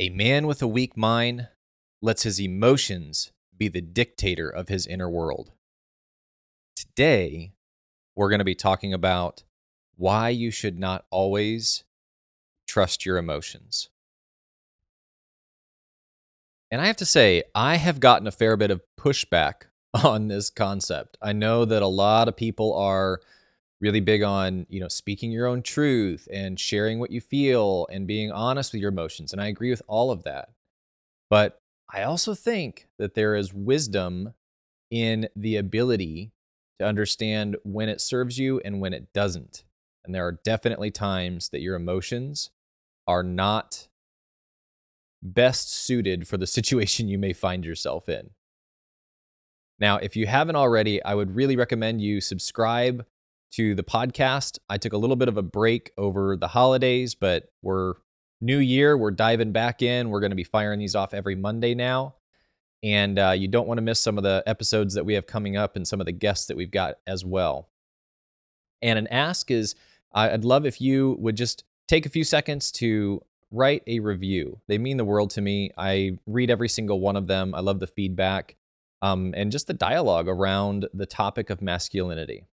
A man with a weak mind lets his emotions be the dictator of his inner world. Today, we're going to be talking about why you should not always trust your emotions. And I have to say, I have gotten a fair bit of pushback on this concept. I know that a lot of people are really big on, you know, speaking your own truth and sharing what you feel and being honest with your emotions. And I agree with all of that. But I also think that there is wisdom in the ability to understand when it serves you and when it doesn't. And there are definitely times that your emotions are not best suited for the situation you may find yourself in. Now, if you haven't already, I would really recommend you subscribe to the podcast. I took a little bit of a break over the holidays, but we're new year. We're diving back in. We're going to be firing these off every Monday now. And uh, you don't want to miss some of the episodes that we have coming up and some of the guests that we've got as well. And an ask is I'd love if you would just take a few seconds to write a review. They mean the world to me. I read every single one of them. I love the feedback um, and just the dialogue around the topic of masculinity.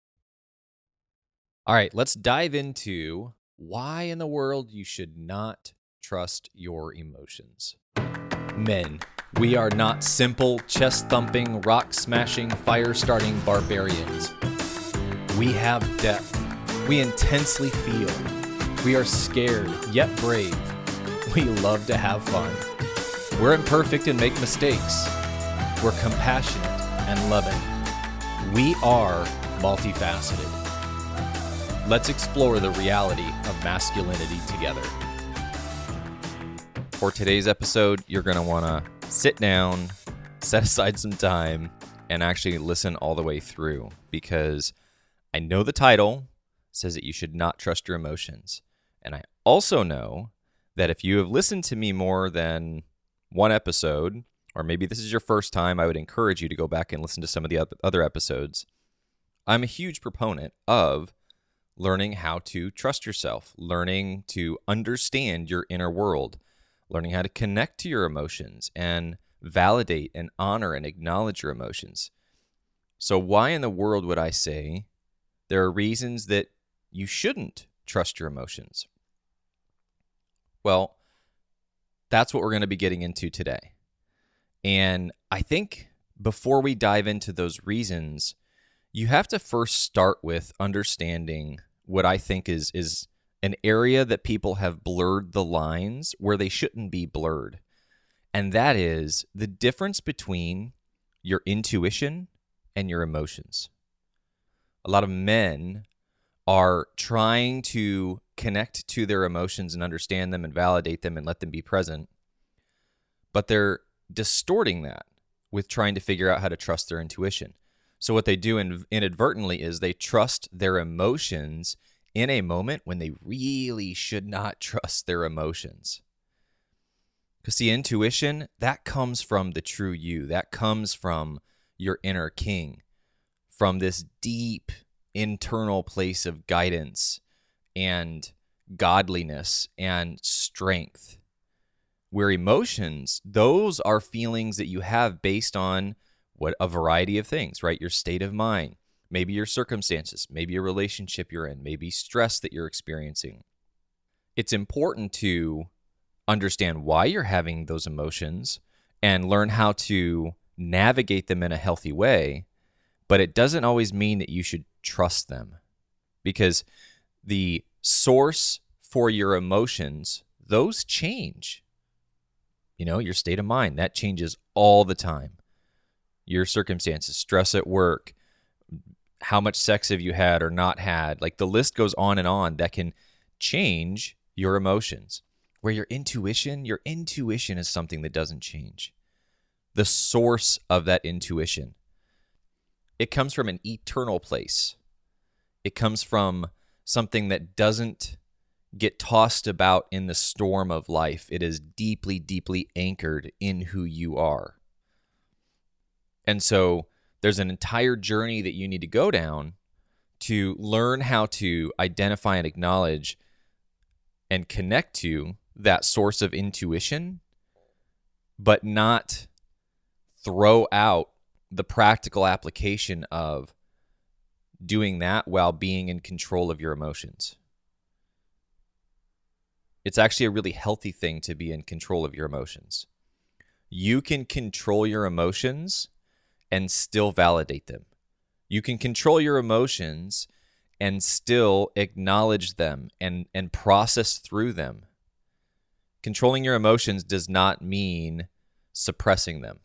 All right, let's dive into why in the world you should not trust your emotions. Men, we are not simple, chest thumping, rock smashing, fire starting barbarians. We have depth. We intensely feel. We are scared, yet brave. We love to have fun. We're imperfect and make mistakes. We're compassionate and loving. We are multifaceted. Let's explore the reality of masculinity together. For today's episode, you're going to want to sit down, set aside some time, and actually listen all the way through because I know the title says that you should not trust your emotions. And I also know that if you have listened to me more than one episode, or maybe this is your first time, I would encourage you to go back and listen to some of the other episodes. I'm a huge proponent of learning how to trust yourself, learning to understand your inner world, learning how to connect to your emotions and validate and honor and acknowledge your emotions. So, why in the world would I say there are reasons that you shouldn't trust your emotions? Well, that's what we're going to be getting into today. And I think before we dive into those reasons, you have to first start with understanding what I think is is an area that people have blurred the lines where they shouldn't be blurred. And that is the difference between your intuition and your emotions. A lot of men are trying to connect to their emotions and understand them and validate them and let them be present, but they're distorting that with trying to figure out how to trust their intuition. So what they do in, inadvertently is they trust their emotions in a moment when they really should not trust their emotions. Because the intuition, that comes from the true you. That comes from your inner king, from this deep internal place of guidance and godliness and strength. Where emotions, those are feelings that you have based on what a variety of things, right? Your state of mind, maybe your circumstances, maybe a relationship you're in, maybe stress that you're experiencing. It's important to understand why you're having those emotions and learn how to navigate them in a healthy way, but it doesn't always mean that you should trust them because the source for your emotions, those change. You know, your state of mind, that changes all the time your circumstances, stress at work, how much sex have you had or not had. Like the list goes on and on that can change your emotions. Where your intuition, your intuition is something that doesn't change. The source of that intuition, it comes from an eternal place. It comes from something that doesn't get tossed about in the storm of life. It is deeply, deeply anchored in who you are. And so there's an entire journey that you need to go down to learn how to identify and acknowledge and connect to that source of intuition but not throw out the practical application of doing that while being in control of your emotions. It's actually a really healthy thing to be in control of your emotions. You can control your emotions and still validate them. You can control your emotions and still acknowledge them and, and process through them. Controlling your emotions does not mean suppressing them.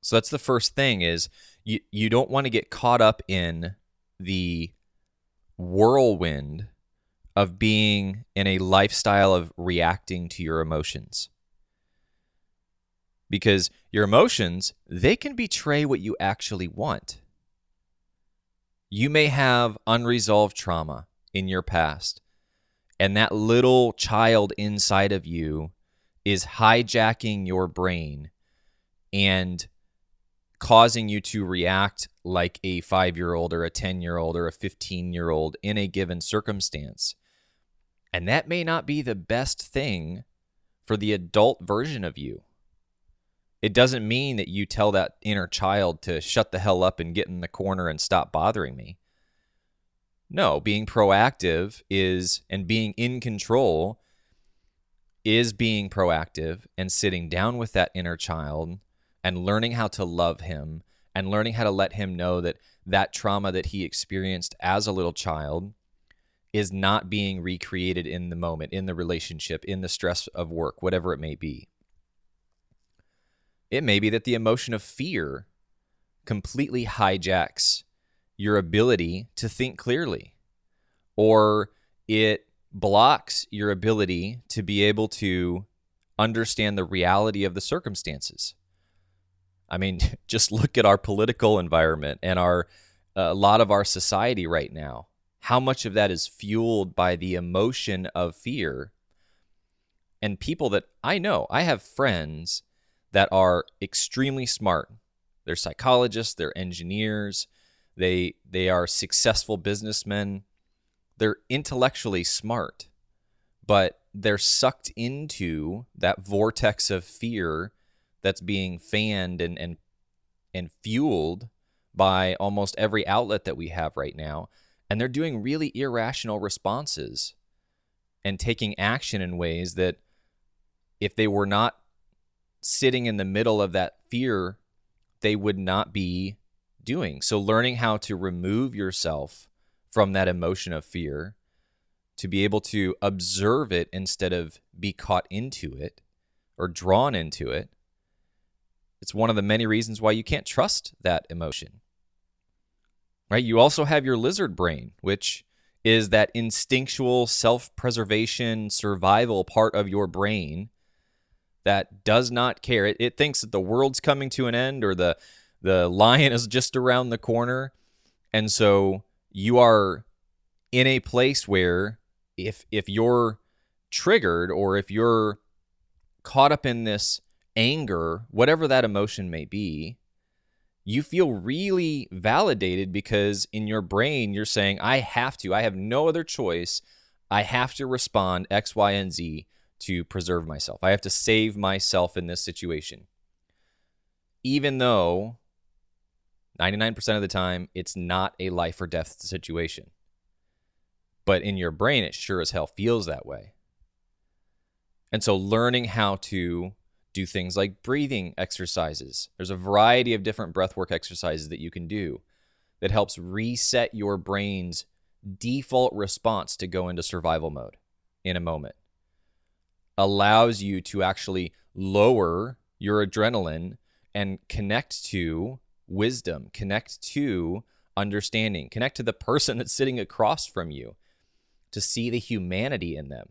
So that's the first thing is you, you don't want to get caught up in the whirlwind of being in a lifestyle of reacting to your emotions. Because your emotions, they can betray what you actually want. You may have unresolved trauma in your past, and that little child inside of you is hijacking your brain and causing you to react like a five year old or a 10 year old or a 15 year old in a given circumstance. And that may not be the best thing for the adult version of you. It doesn't mean that you tell that inner child to shut the hell up and get in the corner and stop bothering me. No, being proactive is, and being in control is being proactive and sitting down with that inner child and learning how to love him and learning how to let him know that that trauma that he experienced as a little child is not being recreated in the moment, in the relationship, in the stress of work, whatever it may be. It may be that the emotion of fear completely hijacks your ability to think clearly, or it blocks your ability to be able to understand the reality of the circumstances. I mean, just look at our political environment and our a lot of our society right now how much of that is fueled by the emotion of fear and people that I know. I have friends that are extremely smart. They're psychologists, they're engineers, they they are successful businessmen. They're intellectually smart, but they're sucked into that vortex of fear that's being fanned and and and fueled by almost every outlet that we have right now and they're doing really irrational responses and taking action in ways that if they were not sitting in the middle of that fear they would not be doing so learning how to remove yourself from that emotion of fear to be able to observe it instead of be caught into it or drawn into it it's one of the many reasons why you can't trust that emotion right? You also have your lizard brain, which is that instinctual self preservation survival part of your brain that does not care. It, it, thinks that the world's coming to an end or the, the lion is just around the corner. And so you are in a place where if if you're triggered or if you're caught up in this anger, whatever that emotion may be, you feel really validated because in your brain you're saying i have to i have no other choice i have to respond x y and z to preserve myself i have to save myself in this situation even though 99% of the time it's not a life or death situation but in your brain it sure as hell feels that way and so learning how to do things like breathing exercises. There's a variety of different breathwork exercises that you can do that helps reset your brain's default response to go into survival mode in a moment. Allows you to actually lower your adrenaline and connect to wisdom, connect to understanding, connect to the person that's sitting across from you to see the humanity in them.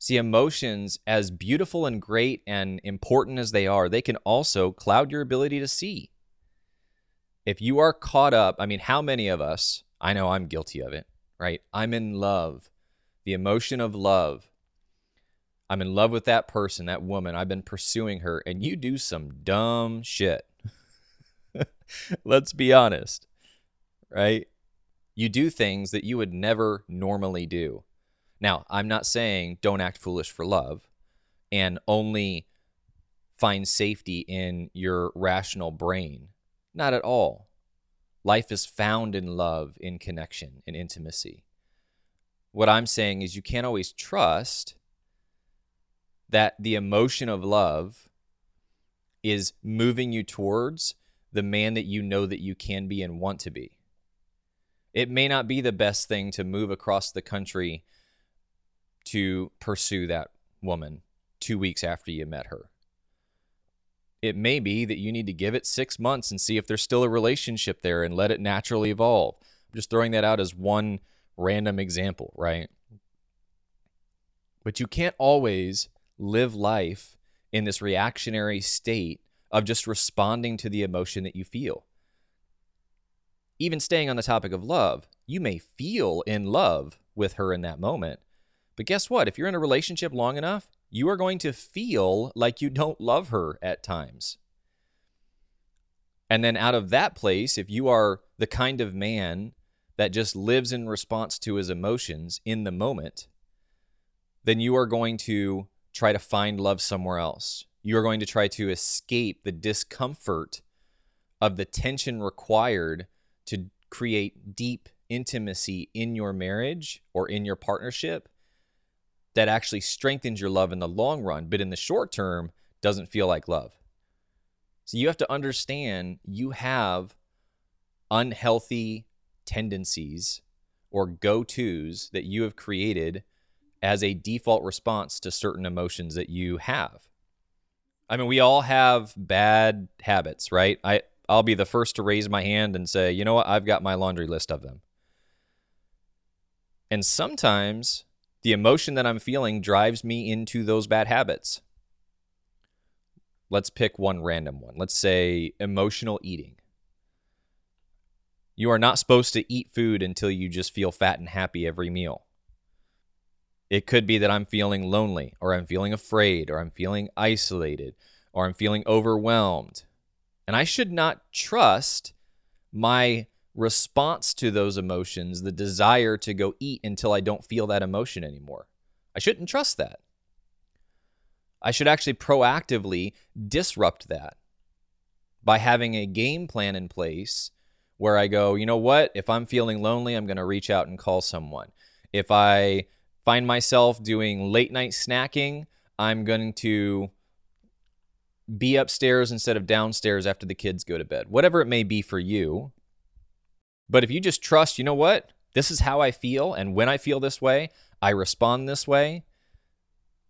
See, emotions, as beautiful and great and important as they are, they can also cloud your ability to see. If you are caught up, I mean, how many of us, I know I'm guilty of it, right? I'm in love, the emotion of love. I'm in love with that person, that woman. I've been pursuing her, and you do some dumb shit. Let's be honest, right? You do things that you would never normally do Now, I'm not saying don't act foolish for love and only find safety in your rational brain. Not at all. Life is found in love, in connection, in intimacy. What I'm saying is you can't always trust that the emotion of love is moving you towards the man that you know that you can be and want to be. It may not be the best thing to move across the country to pursue that woman two weeks after you met her. It may be that you need to give it six months and see if there's still a relationship there and let it naturally evolve. I'm just throwing that out as one random example, right? But you can't always live life in this reactionary state of just responding to the emotion that you feel. Even staying on the topic of love, you may feel in love with her in that moment. But guess what? If you're in a relationship long enough, you are going to feel like you don't love her at times. And then out of that place, if you are the kind of man that just lives in response to his emotions in the moment, then you are going to try to find love somewhere else. You're going to try to escape the discomfort of the tension required to create deep intimacy in your marriage or in your partnership that actually strengthens your love in the long run, but in the short term doesn't feel like love. So you have to understand you have unhealthy tendencies or go tos that you have created as a default response to certain emotions that you have. I mean, we all have bad habits, right? I I'll be the first to raise my hand and say, "You know what? I've got my laundry list of them." And sometimes the emotion that I'm feeling drives me into those bad habits. Let's pick one random one. Let's say emotional eating. You are not supposed to eat food until you just feel fat and happy every meal. It could be that I'm feeling lonely, or I'm feeling afraid, or I'm feeling isolated, or I'm feeling overwhelmed. And I should not trust my response to those emotions, the desire to go eat until I don't feel that emotion anymore. I shouldn't trust that. I should actually proactively disrupt that by having a game plan in place where I go, you know what? If I'm feeling lonely, I'm going to reach out and call someone. If I find myself doing late night snacking, I'm going to be upstairs instead of downstairs after the kids go to bed. Whatever it may be for you. But if you just trust, you know what? This is how I feel. And when I feel this way, I respond this way.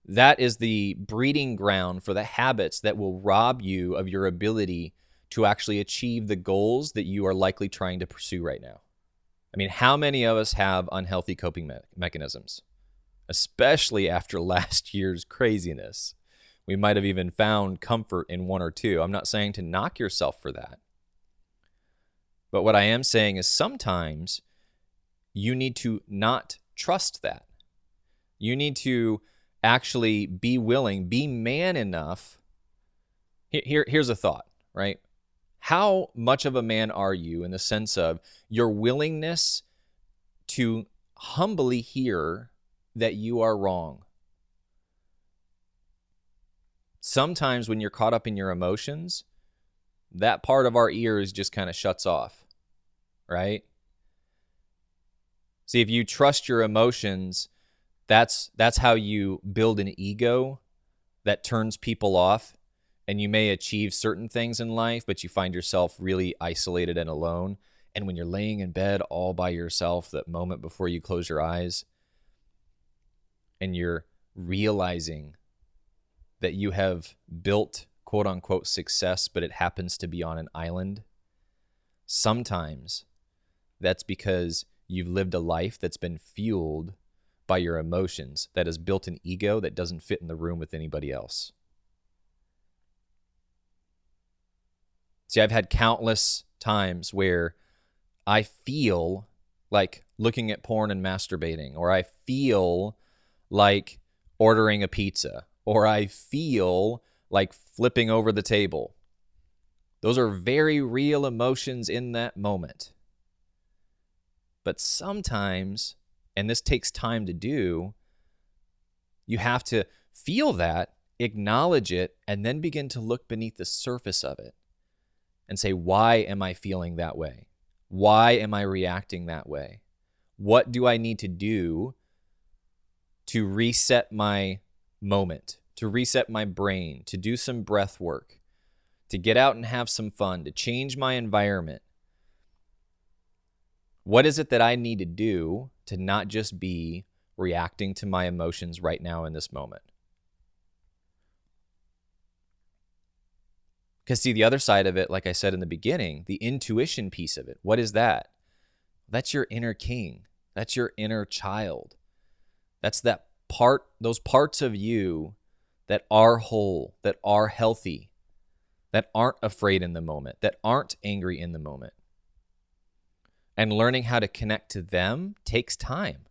That is the breeding ground for the habits that will rob you of your ability to actually achieve the goals that you are likely trying to pursue right now. I mean, how many of us have unhealthy coping me- mechanisms? especially after last year's craziness. We might have even found comfort in one or two. I'm not saying to knock yourself for that. But what I am saying is sometimes you need to not trust that. You need to actually be willing, be man enough. Here, here's a thought, right? How much of a man are you in the sense of your willingness to humbly hear that you are wrong. Sometimes when you're caught up in your emotions, that part of our ears just kind of shuts off, right? See, if you trust your emotions, that's that's how you build an ego that turns people off and you may achieve certain things in life, but you find yourself really isolated and alone. And when you're laying in bed all by yourself, that moment before you close your eyes, and you're realizing that you have built quote unquote success, but it happens to be on an island, sometimes that's because you've lived a life that's been fueled by your emotions, that has built an ego that doesn't fit in the room with anybody else. See, I've had countless times where I feel like looking at porn and masturbating, or I feel like ordering a pizza or I feel like flipping over the table. Those are very real emotions in that moment. But sometimes, and this takes time to do, You have to feel that, acknowledge it, and then begin to look beneath the surface of it and say, why am I feeling that way? Why am I reacting that way? What do I need to do to reset my moment, to reset my brain, to do some breath work, to get out and have some fun, to change my environment? What is it that I need to do to not just be reacting to my emotions right now in this moment? Because, see, the other side of it, like I said in the beginning, the intuition piece of it, what is that? That's your inner king. That's your inner child. That's that part, those parts of you that are whole, that are healthy, that aren't afraid in the moment, that aren't angry in the moment. And learning how to connect to them takes time.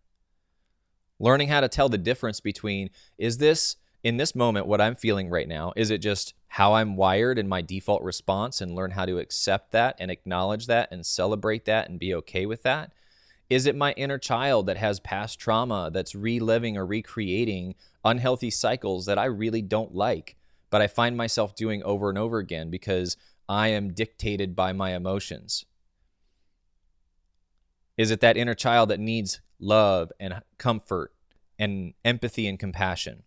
Learning how to tell the difference between is this in this moment, what I'm feeling right now, is it just how I'm wired and my default response and learn how to accept that and acknowledge that and celebrate that and be okay with that? Is it my inner child that has past trauma that's reliving or recreating unhealthy cycles that I really don't like, but I find myself doing over and over again because I am dictated by my emotions? Is it that inner child that needs love and comfort and empathy and compassion?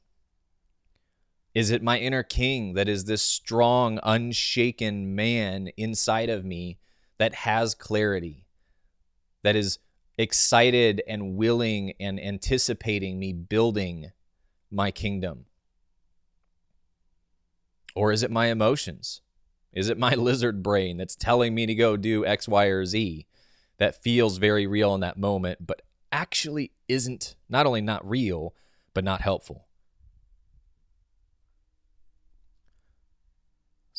Is it my inner king that is this strong, unshaken man inside of me that has clarity, that is excited and willing and anticipating me building my kingdom? Or is it my emotions? Is it my lizard brain that's telling me to go do X, Y, or Z that feels very real in that moment, but actually isn't not only not real, but not helpful?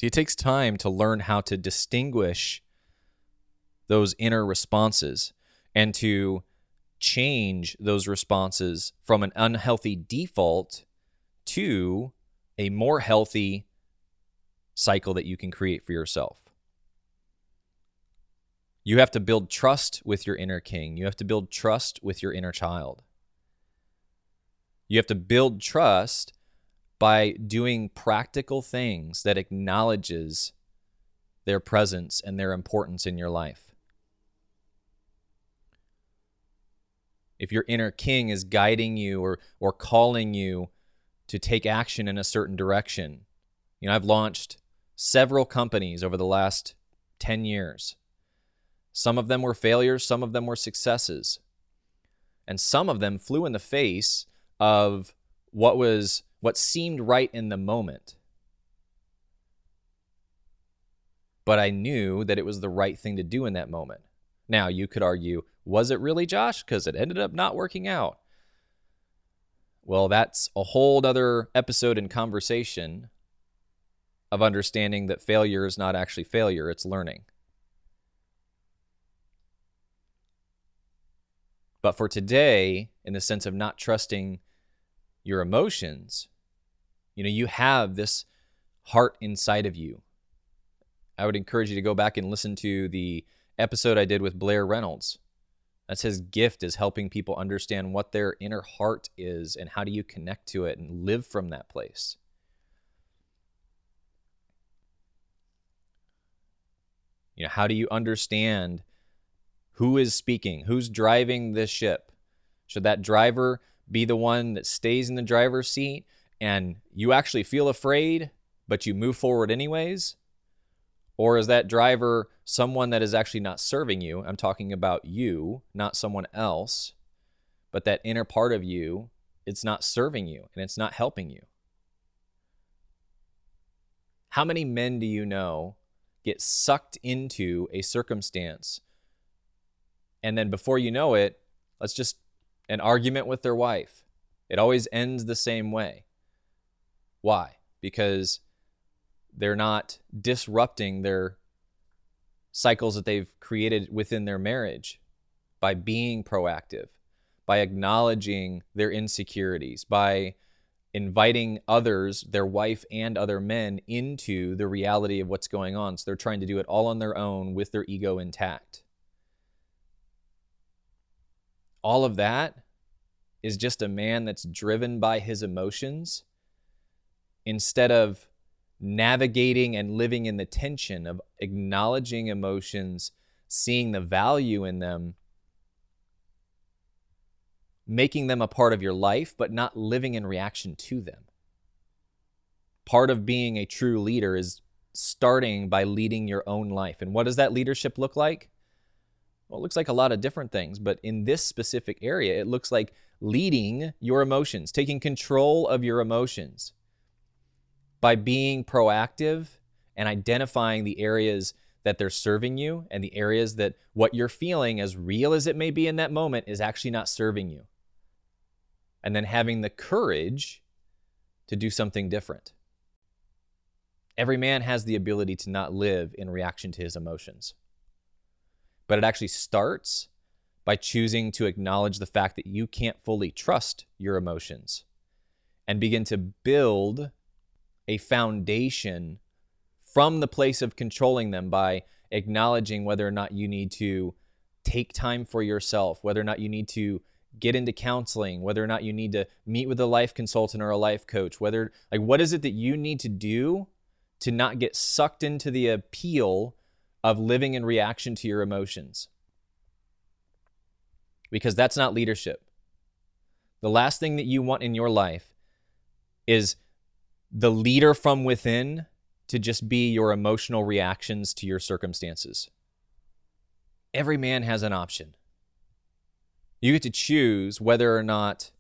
See, it takes time to learn how to distinguish those inner responses and to change those responses from an unhealthy default to a more healthy cycle that you can create for yourself. You have to build trust with your inner king. You have to build trust with your inner child. You have to build trust by doing practical things that acknowledges their presence and their importance in your life. If your inner king is guiding you or or calling you to take action in a certain direction. You know, I've launched several companies over the last 10 years. Some of them were failures, some of them were successes. And some of them flew in the face of what was what seemed right in the moment. But I knew that it was the right thing to do in that moment. Now, you could argue, was it really Josh? Because it ended up not working out. Well, that's a whole other episode in conversation of understanding that failure is not actually failure, it's learning. But for today, in the sense of not trusting your emotions, you know, you have this heart inside of you. I would encourage you to go back and listen to the episode I did with Blair Reynolds. That's his gift is helping people understand what their inner heart is and how do you connect to it and live from that place. You know, how do you understand who is speaking? Who's driving this ship? Should that driver be the one that stays in the driver's seat and you actually feel afraid, but you move forward anyways? Or is that driver someone that is actually not serving you? I'm talking about you, not someone else, but that inner part of you, it's not serving you and it's not helping you. How many men do you know get sucked into a circumstance and then before you know it, let's just an argument with their wife. It always ends the same way. Why? Because they're not disrupting their cycles that they've created within their marriage by being proactive, by acknowledging their insecurities, by inviting others, their wife and other men, into the reality of what's going on. So they're trying to do it all on their own with their ego intact. All of that is just a man that's driven by his emotions instead of navigating and living in the tension of acknowledging emotions, seeing the value in them, making them a part of your life, but not living in reaction to them. Part of being a true leader is starting by leading your own life. And what does that leadership look like? Well, it looks like a lot of different things, but in this specific area, it looks like leading your emotions, taking control of your emotions by being proactive and identifying the areas that they're serving you and the areas that what you're feeling, as real as it may be in that moment, is actually not serving you. And then having the courage to do something different. Every man has the ability to not live in reaction to his emotions. But it actually starts by choosing to acknowledge the fact that you can't fully trust your emotions and begin to build a foundation from the place of controlling them by acknowledging whether or not you need to take time for yourself, whether or not you need to get into counseling, whether or not you need to meet with a life consultant or a life coach, whether like what is it that you need to do to not get sucked into the appeal of living in reaction to your emotions. Because that's not leadership. The last thing that you want in your life is the leader from within to just be your emotional reactions to your circumstances. Every man has an option. You get to choose whether or not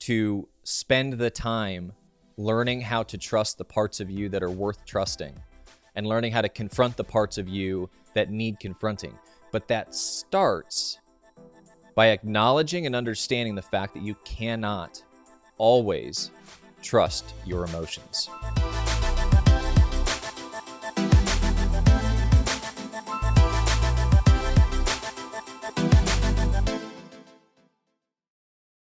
to spend the time learning how to trust the parts of you that are worth trusting and learning how to confront the parts of you that need confronting. But that starts by acknowledging and understanding the fact that you cannot always trust your emotions.